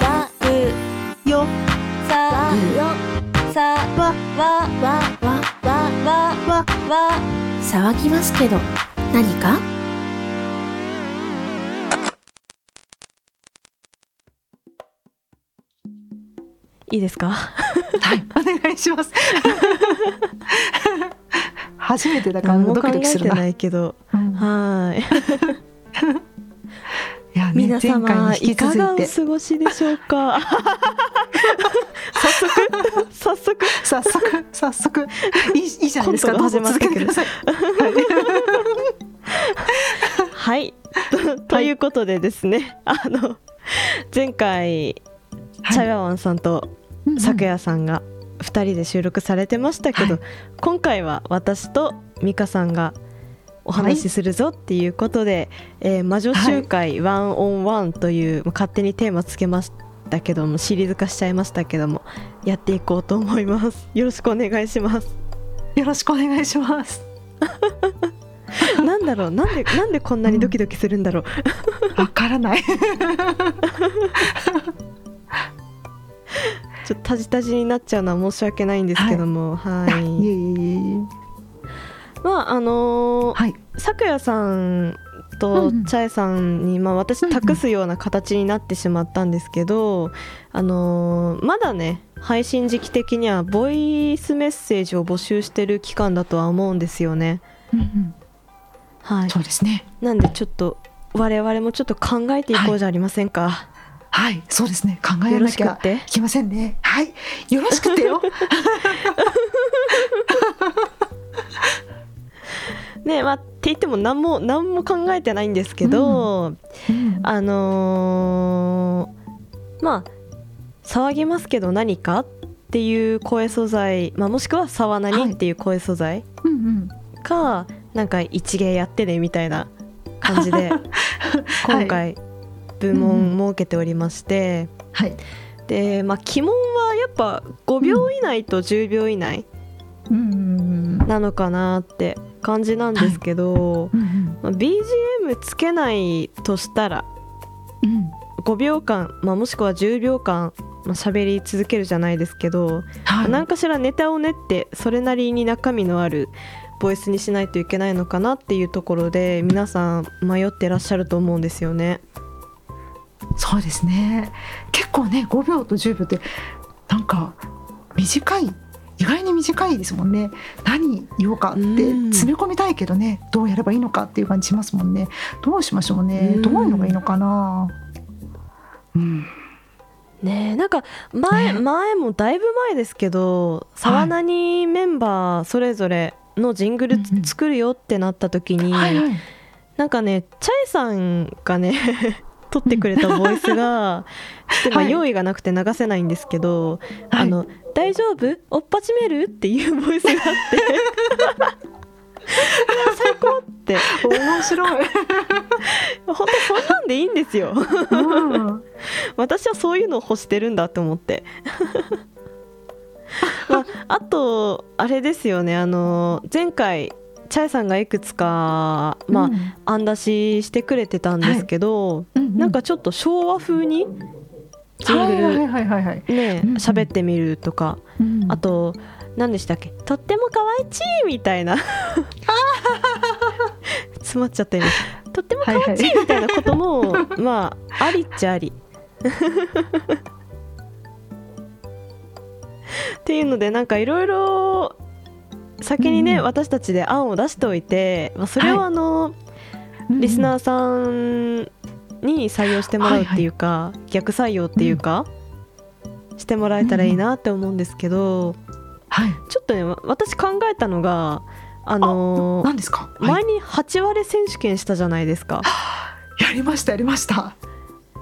わうよさよさわわわわわわわわ騒ぎますけど何かいいですかはい、お願いします。初めてだからドキドキするな。えてないけどうんはいいやね、皆様いかがお過ごしでしょうか？早速。早速。早速。早速。いいいいじゃないですか。始まってください。はい。と ということでですね。あの前回はい。チャイワワンさんとうんうん。咲夜さんが2人で収録されてましたけど、はい。今回は私と美香さんがお話しするぞっていうことで、えー魔女集会ワンオンワンという、もう勝手にテーマつけましたけどもシリーズ化しちゃいましたけどもやっていこうと思います。よろしくお願いします。よろしくお願いします。なんだろう？なんでなんでこんなにドキドキするんだろう、わからない。ちょっとタジタジになっちゃうのは申し訳ないんですけどもはい、いえい。えいえいえまああのーはい。咲夜さんうんとうんチャエさんに、まあ、私うんうん託すような形になってしまったんですけど、あのーまだね配信時期的にはボイスメッセージを募集してる期間だとは思うんですよね。うんうんはい、そうですね。なんでちょっと我々もちょっと考えていこうじゃありませんか？はい、そうですね。考えなきゃいけませんね。はい、よろしくてよ。ねまあ、って言っても何も何も考えてないんですけど、うん。あのーまあ騒ぎますけど何かっていう声素材、まあ、もしくは「沢は何」い。っていう声素材うんうん。か、なんか一芸やってねみたいな感じで 今回部門設けておりまして、はい。で、まあ、鬼門はやっぱ5秒以内と10秒以内なのかなって感じなんですけど、うんうんまあ BGM つけないとしたらうん5秒間、まあ、もしくは10秒間、まあ、喋り続けるじゃないですけど、はい。何かしらネタを練ってそれなりに中身のあるボイスにしないといけないのかなっていうところで皆さん迷ってらっしゃると思うんですよね。そうですね。結構ね、5秒と10秒ってなんか短い。意外に短いですもんね。何言おうかってうん詰め込みたいけどね、どうやればいいのかっていう感じしますもんね。どうしましょうね。うんどういうのがいいのかな。うん。ねえなんか前,、ね前もだいぶ前ですけど「沢なにメンバーそれぞれのジングル作るよってなった時に、はいはい。なんかねチャイさんがね撮ってくれたボイスが ちょっと今はい用意がなくて流せないんですけど、はいあの「大丈夫？おっぱちめる?」っていうボイスがあって 最高って面白い。本当そんなんでいいんですようん。私はそういうのを欲してるんだって思って。まあ、あとあれですよねあの前回チャイさんがいくつか、まあうん。案出ししてくれてたんですけど、なんかちょっと昭和風にジングル喋ってみるとか、うん。あと何でしたっけ？とっても可愛いちーみたいな。詰まっちゃった今とっても可愛いちーみたいなことも、まあありっちゃあり。っていうのでなんかいろいろ先にね、うん私たちで案を出しておいて、まあ、それをあの、リスナーさんに採用してもらうっていうか、逆採用っていうか、してもらえたらいいなって思うんですけど、はい。ちょっとねわ私考えたのがあのー何ですか？はい前に8割選手権したじゃないですか。やりましたやりました。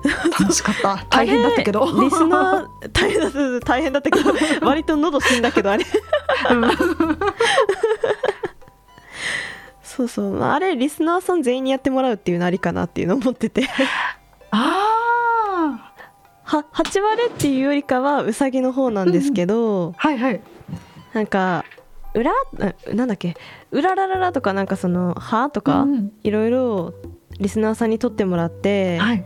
楽しかった。大変だったけど。リスナー大変だった大変だったけど 割と喉死んだけどあれ そうそう、まあ、あれリスナーさん全員にやってもらうっていうのありかなっていうのを思っててあは8割っていうよりかはうさぎの方なんですけど、あ。はいはい。なんか「うら」ななんだっけ「うらららら」とかなんかその「は」とか、うんいろいろリスナーさんに撮ってもらって、はい。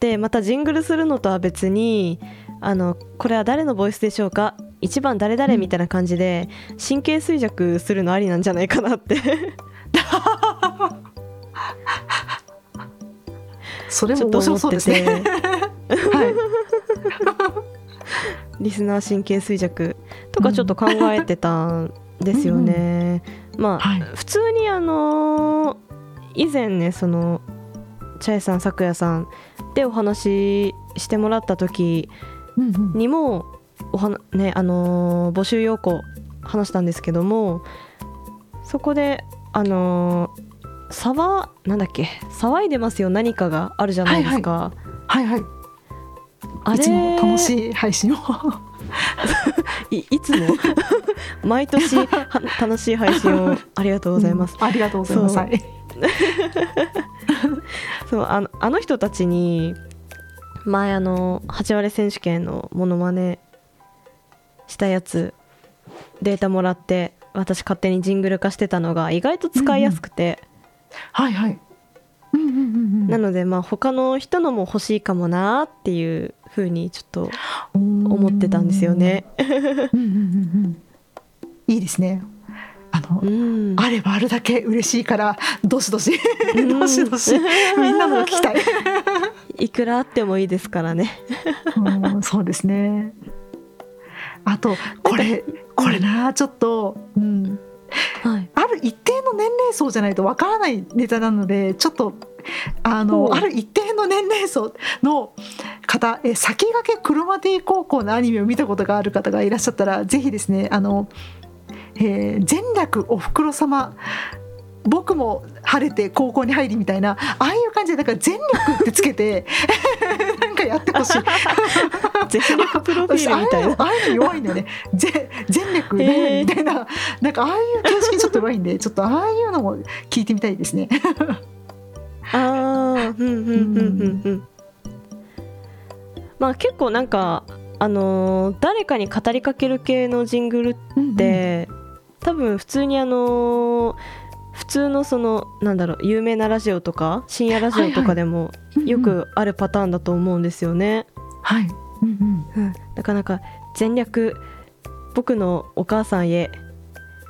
でまたジングルするのとは別にあのこれは誰のボイスでしょうか？1番誰々みたいな感じで神経衰弱するのありなんじゃないかなって それちょっとも面白そう思っててですね。はい。リスナー神経衰弱とかちょっと考えてたんですよね。まあ、はい普通にあの以前ねその茶屋さん咲夜さんでお話ししてもらった時うんうんにもおはなねあのー募集要項話したんですけどもそこであのー騒なんだっけ騒いでますよ何かがあるじゃないですか。はいはい。あれいつも楽しい配信を。いいつも？毎年は楽しい配信をありがとうございます。うんありがとうございます。そう あのあの人たちに前あの8割選手権のモノマネしたやつデータもらって私勝手にジングル化してたのが意外と使いやすくて、はいはい。うんうんうんうん。なのでまあ他の人のも欲しいかもなっていう風にちょっと思ってたんですよね。うんうんうんうん。いいですね。あの、うんあればあるだけ嬉しいからどしどしうんどしどしみんなのが聞きたい。いくらあってもいいですからね。うんそうですね。あとこれこれなちょっと、うん、はい、ある一定の年齢層じゃないとわからないネタなのでちょっとあほのう。ある一定の年齢層の方え先駆けクロマティ高校のアニメを見たことがある方がいらっしゃったらぜひですねあの、えー全略おふくろ様僕も晴れて高校に入りみたいなああいう感じでなんか全力ってつけて なんかやってほしい。全力プロフィールみたいな。のああいうの弱いんだよねぜ全力みたいななんかああいう形式ちょっと弱いんでちょっとああいうのも聞いてみたいですね。ああ、うんうんうんうんうん。まあ結構なんかあのー誰かに語りかける系のジングルっでて、多分普通にあのー普通のそのなんだろう有名なラジオとか深夜ラジオとかでもよくあるパターンだと思うんですよね。はい、うんうん、なかなか全略僕のお母さんへ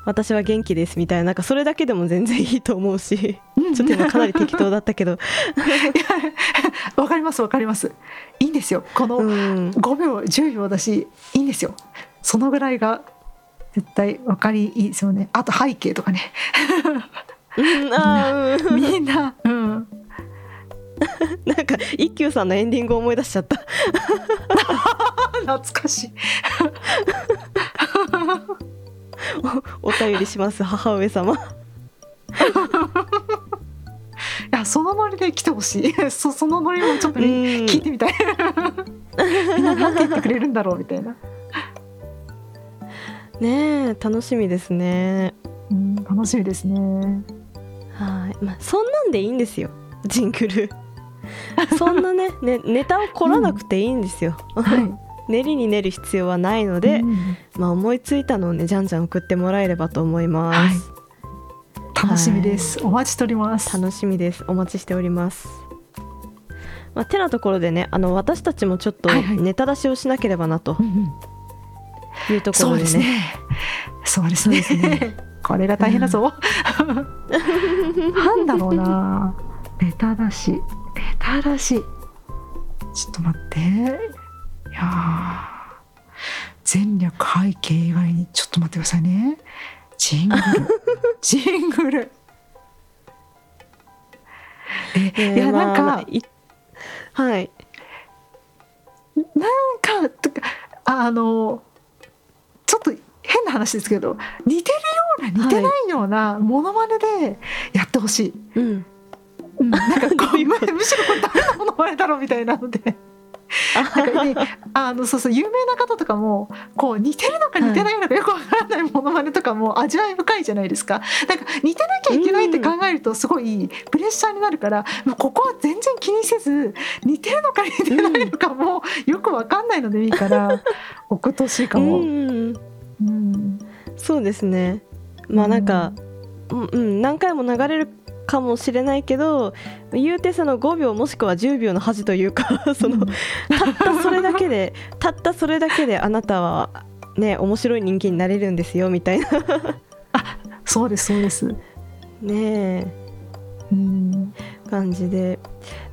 私は元気ですみたいななんかそれだけでも全然いいと思うしうん。ちょっと今かなり適当だったけど、わかりますわかります。いいんですよ。このうん、5秒10秒だしいいんですよ。そのぐらいが絶対わかりいいですよね。あと背景とかね。みんな、うん、なん。か一休さんのエンディング思い出しちゃった。懐かしい。お便りします母上様。いやそのノリで来てほしい。そそのノリもちょっとうん。聞いてみたい。みんななんて言ってくれるんだろうみたいな、ねえ楽しみですね。うん、楽しみですね。はい、まあ、そんなんでいいんですよ。ジングル。そんなねねネタを凝らなくていいんですよ、はい。練りに練る必要はないので、うんまあ、思いついたのをねじゃんじゃん送ってもらえればと思います、楽しみです、お待ちしております。楽しみです。お待ちしております。まあ、てなところでねあの私たちもちょっとはいはい。ネタ出しをしなければなとうんうんいうところですね。そうですね。すこれが大変だぞ、なんだろうな。ネタだし。ネタだし。ちょっと待って。いやー。全略背景以外にちょっと待ってくださいね。ジングル。ジングル。え、ねいやなんか、はい。なんかとかあの変な話ですけど似てるような似てないようなモノマネでやってほしい、うん。うん、なんかこ どうむむしろこれ誰のモノマネだろうみたいなので。なんか、ね、あのそうそう有名な方とかもこう似てるのか似てないのかよくわからないモノマネとかも味わい深いじゃないですか。なんか似てなきゃいけないって考えるとすごいプレッシャーになるからもうここは全然気にせず似てるのか似てないのかもよくわかんないのでいいから 送ってほしいかも。うんうん。そうですね。まあなんか、うんうん、何回も流れるかもしれないけど言うてその5秒もしくは10秒の恥というか そのたったそれだけでたったそれだけであなたはね面白い人間になれるんですよみたいな。そうですそうです。ねえ。うん。感じで。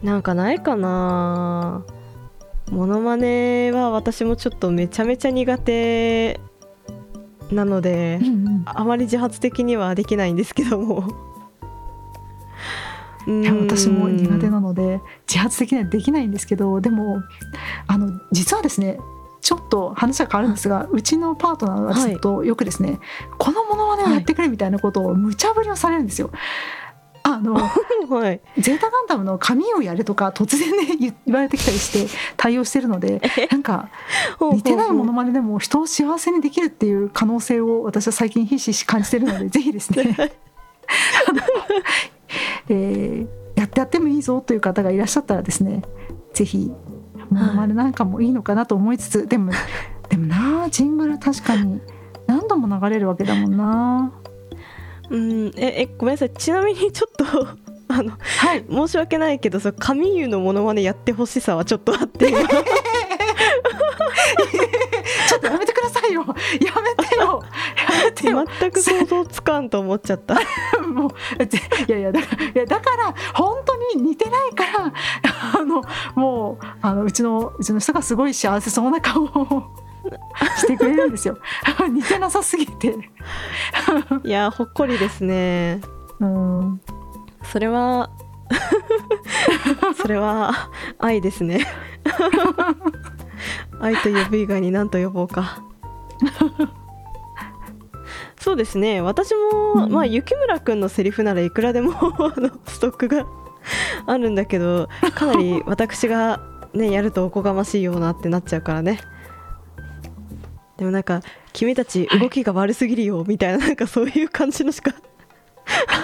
なんかないかな。モノマネは私もちょっとめちゃめちゃ苦手なのでうんうん。あまり自発的にはできないんですけども。いや私も苦手ななので自発的にはできないんですけどでもあの実はですねちょっと話は変わるんですが、うちのパートナーがずっとよくですね、このモノマネをやってくれみたいなことを無茶ぶりをされるんですよ。あの はい。ゼータガンダムの髪をやれとか突然ね言言われてきたりして対応してるのでなんか似てないものまねでも人を幸せにできるっていう可能性を私は最近ひしひし感じてるので ぜひですね。えーやってやってもいいぞという方がいらっしゃったらですねぜひものまねなんかもいいのかなと思いつつでもでもなあジングル確かに何度も流れるわけだもんなうん。ええごめんなさい。ちなみにちょっと あのはい。申し訳ないけどそう神優のモノマネやってほしさはちょっとあって。今 ちょっとやめてくださいよ。やめてよ。やめてよ。全く想像つかんと思っちゃった。もうぜいやいやだからいやだから本当に似てないからあのもうあのうちのうちの人がすごい幸せそうな顔をしてくれるんですよ。似てなさすぎていやほっこりですね。うん。それは それは愛ですね。愛と呼ぶ以外に何と呼ぼうか。そうですね。私も、うん。まあ雪村くんのセリフならいくらでもストックがあるんだけどかなり私がねやるとおこがましいようなってなっちゃうからねでもなんか君たち動きが悪すぎるよみたいな なんかそういう感じのしか。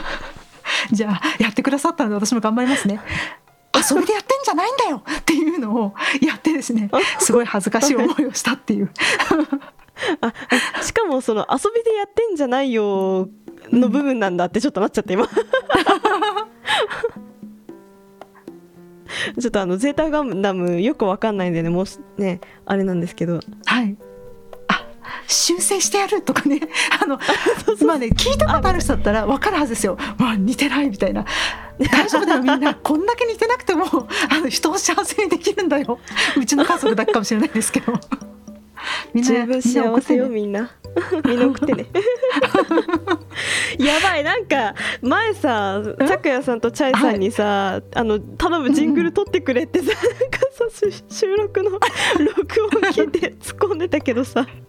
じゃあやってくださったので私も頑張りますね。遊びでやってんじゃないんだよっていうのをやってですねすごい恥ずかしい思いをしたっていう。ああしかもその遊びでやってんじゃないよの部分なんだってちょっとなっちゃって今。ちょっとあのゼータガンダムよくわかんないんでねもうしねあれなんですけど。はい。あ修正してやるとかね。あのまあね聞いたことある人だったら分かる。はずですよ、まあ、似てないみたいな。大丈夫だよみんなこんだけ似てなくても あの人を幸せにできるんだよ。うちの家族だけかもしれないですけど。みんな十分幸せよみんなみんな。送ってね。やばいなんか前さ拓哉さんとチャイさんにさ、あの頼むジングル撮ってくれってさ、なんかさし収録の録音聞いて突っ込んでたけどさ。うん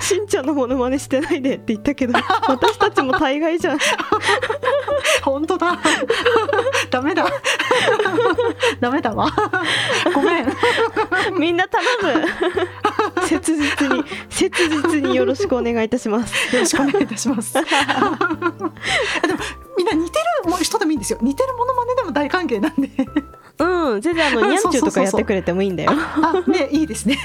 しんちゃんのモノマネしてないでって言ったけど 私たちも大概じゃん。本当だ。ダメだ。ダメだわ。ごめん。みんな頼む。切実に切実によろしくお願いいたします。よろしくお願いいたします。でもみんな似てる人でもいいんですよ。似てるものまねでも大歓迎なんで。うん。全然あのうんニャンチューとかやってくれてもいいんだよ。あ、ね、いいですね。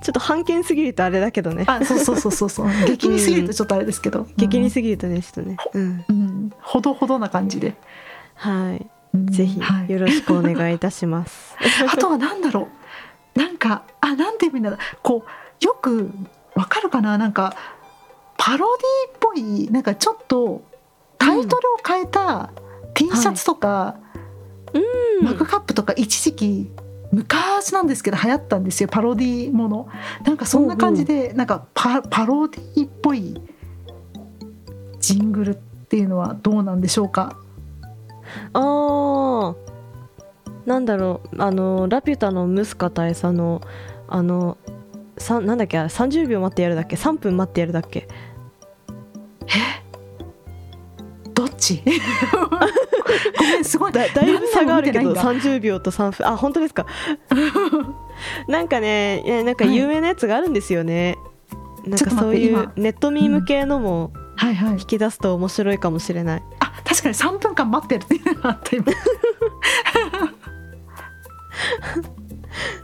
ちょっと半見すぎるとあれだけどねあ、そうそうそうそうそう。激にすぎるとちょっとあれですけど。激にすぎるとねちょっとねうんうん、うん、ほどほどな感じで。はいうんぜひはいよろしくお願いいたします。あとはなんだろう。なんか、あ、なんて言うんだ。こう、よくわかるかな、なんか。パロディっぽい、なんかちょっと。タイトルを変えた T シャツとか。うんマグカップとか一時期昔なんですけど流行ったんですよパロディもの。なんかそんな感じでなんかパパロディっぽいジングルっていうのはどうなんでしょうか？あー。なんだろう。あのラピュタのムスカ大佐のあのさなんだっけあれ30秒待ってやるだっけ？3分待ってやるだっけ？どっち？ごめんすごい。だだいぶ差があるけど。何も見て30秒と3分。あ本当ですか？なんかねなんか有名なやつがあるんですよね、なんちょっと待ってかそういう今。ネットミーム系のもはいはい。引き出すと面白いかもしれない、あ確かに3分間待ってるっていうのがあった今。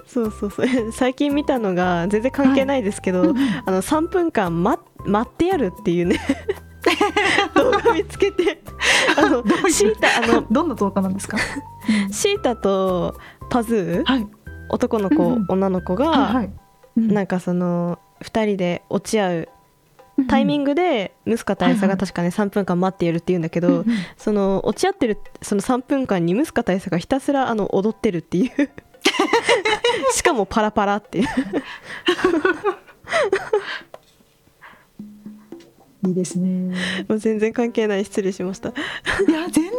そうそうそう。最近見たのが全然関係ないですけど、あの3分間待待ってやるっていうね動画見つけて あのシータあの どんな動画なんですか？シータとパズーはい。男の子、うんうん。女の子が、はいはい。うん。なんかその2人で落ち合うタイミンググでムスカ大佐が確かね3分間待っているって言うんだけど、その落ち合ってるその3分間にムスカ大佐がひたすらあの踊ってるっていう。しかもパラパラっていういいですね。もう全然関係ない。失礼しました。いや全然。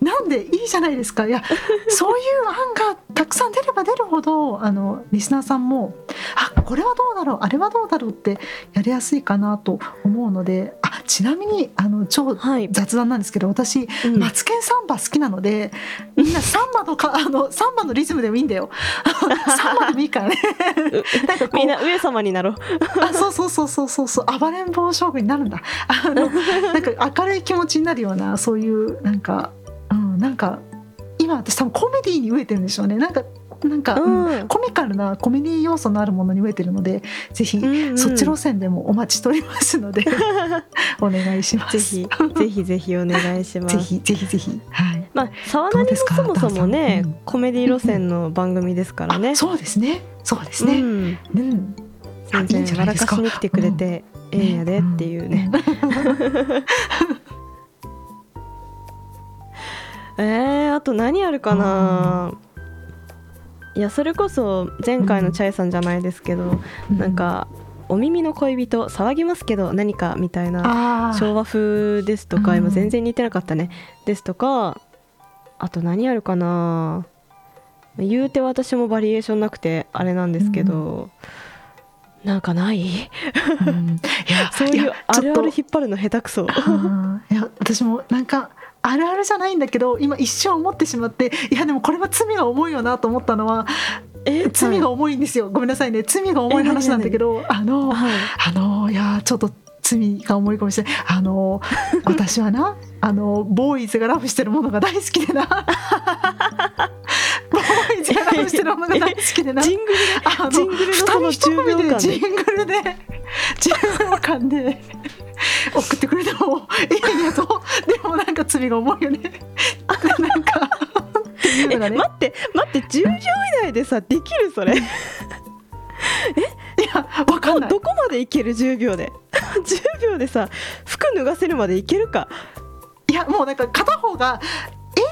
なんでいいじゃないですか。いやそういう案がたくさん出れば出るほどあのリスナーさんもあこれはどうだろうあれはどうだろうってやりやすいかなと思うのであちなみにあの超はい、雑談なんですけど私うん。マツケンサンバ好きなのでみんな サンバのかあのサンバのリズムでもいいんだよ。サンバでもいいからね。なんかみんな上様になろう。あそうそうそうそうそうそう暴れん坊将軍になるんだ。あのなんか明るい気持ちになるようなそういうなんかうんなんか今私多分コメディに飢えてるんでしょうね。なんかなんか、うん。うん。コミカルなコメディ要素のあるものに飢えてるのでぜひ、うんうんそっち路線でもお待ちしておりますので お願いします。ぜひぜひぜひお願いします。ぜひぜひぜひ。はい。まあ沢なりもそもそもね、うん。コメディ路線の番組ですからね。あそうですね。そうですね、うん、うん。全然じ笑か？しに来てくれてええんやでっていうね、えー、あと何あるかな、いやそれこそ前回のチャイさんじゃないですけど、うなんか「お耳の恋人騒ぎますけど何か」みたいな昭和風ですとか、うん今全然似てなかったね。ですとかあと何あるかな？言うて私もバリエーションなくてあれなんですけど、なんかない？うん。いや そういうやあるある引っ張るの下手くそ。いや私もなんかあるあるじゃないんだけど今一瞬思ってしまっていやでもこれは罪が重いよなと思ったのはえ罪が重いんですよ、ごめんなさいね。罪が重い話なんだけどあのはい。あのいやちょっと罪が重いかもしれない。あの 私はなあのボーイズがラブしてるものが大好きでな。ボーイズがラブしてるものが大好きでな。ジングルあのジングルのその二人一組10秒間で。でジングルで10秒間で罪が重いよね。なんか。ってね。待って待って10秒以内でさできるそれ。いやわかんない。どこまでいける10秒で？10秒でさ服脱がせるまでいけるか。いやもうなんか片方が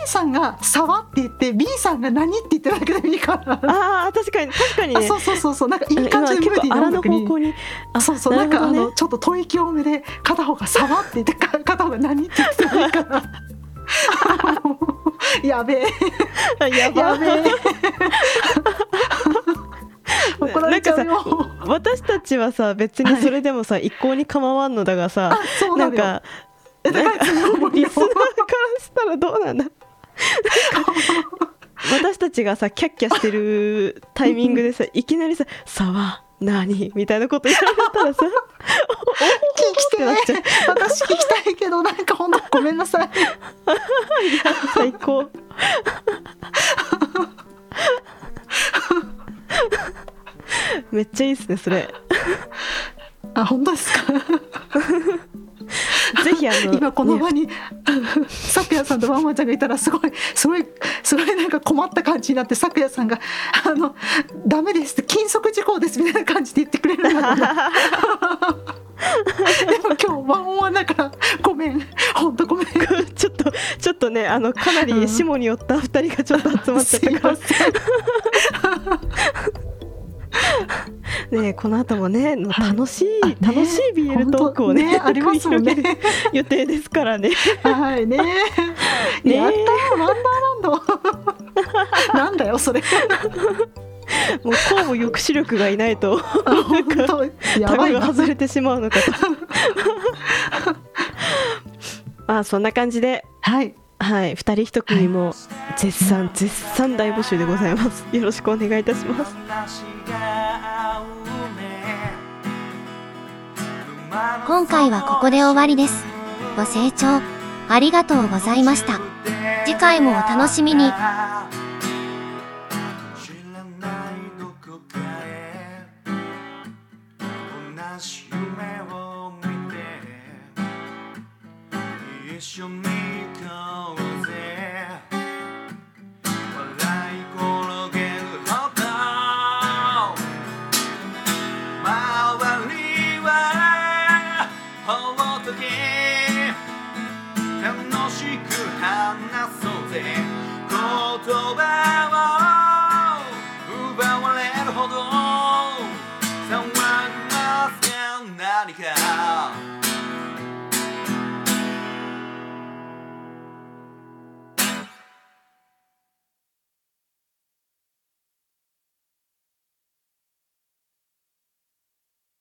A さんが「沢」って言って B さんが「何?」って言ってるだけでもいいから。あー確かに確かにそうそうそうそう。なんかいい感じでムーディーな音楽に。方向に。あそうそう。なんかあのちょっと吐息多めで片方が「沢」って言ってか片方が「何?」って言ってもいいから。やべえ。あやばやべえ。怒られちゃうよ。私たちはさ別にそれでもさ、一向に構わんのだがさなのよ。なんかだからリスナーからしたらどうなんだ？私たちがさキャッキャしてるタイミングでさいきなりさ「さは何?」みたいなこと言われたらさ聞きってなっちゃう。て私聞きたいけどなんか本当ごめんなさい。最高。めっちゃいいっすねそれ。あ本当ですか？ぜひあの今このね場にさくやさんとワンワンちゃんがいたらすごいすごいすごいなんか困った感じになってさくやさんが「あのダメです」って「禁足事項です」みたいな感じで言ってくれるんだろう。な でも今日ワンオンワンだからごめん。本当ごめん。ちょっとちょっとねあのかなり下に寄った二人がちょっと集まっちゃすいったから。ません ねこの後もね楽しい、あね楽しい BL トークをね本当ありますもんね 予定ですからね。はいね ねやったワンダーランド。なんだよそれ。もうこうも抑止力がいないとあ本当。やタグが外れてしまうのかと。まあそんな感じではい。はい二人一組も絶賛絶賛大募集でございます。よろしくお願いいたします今回はここで終わりです。ご清聴ありがとうございました。次回もお楽しみに。知ら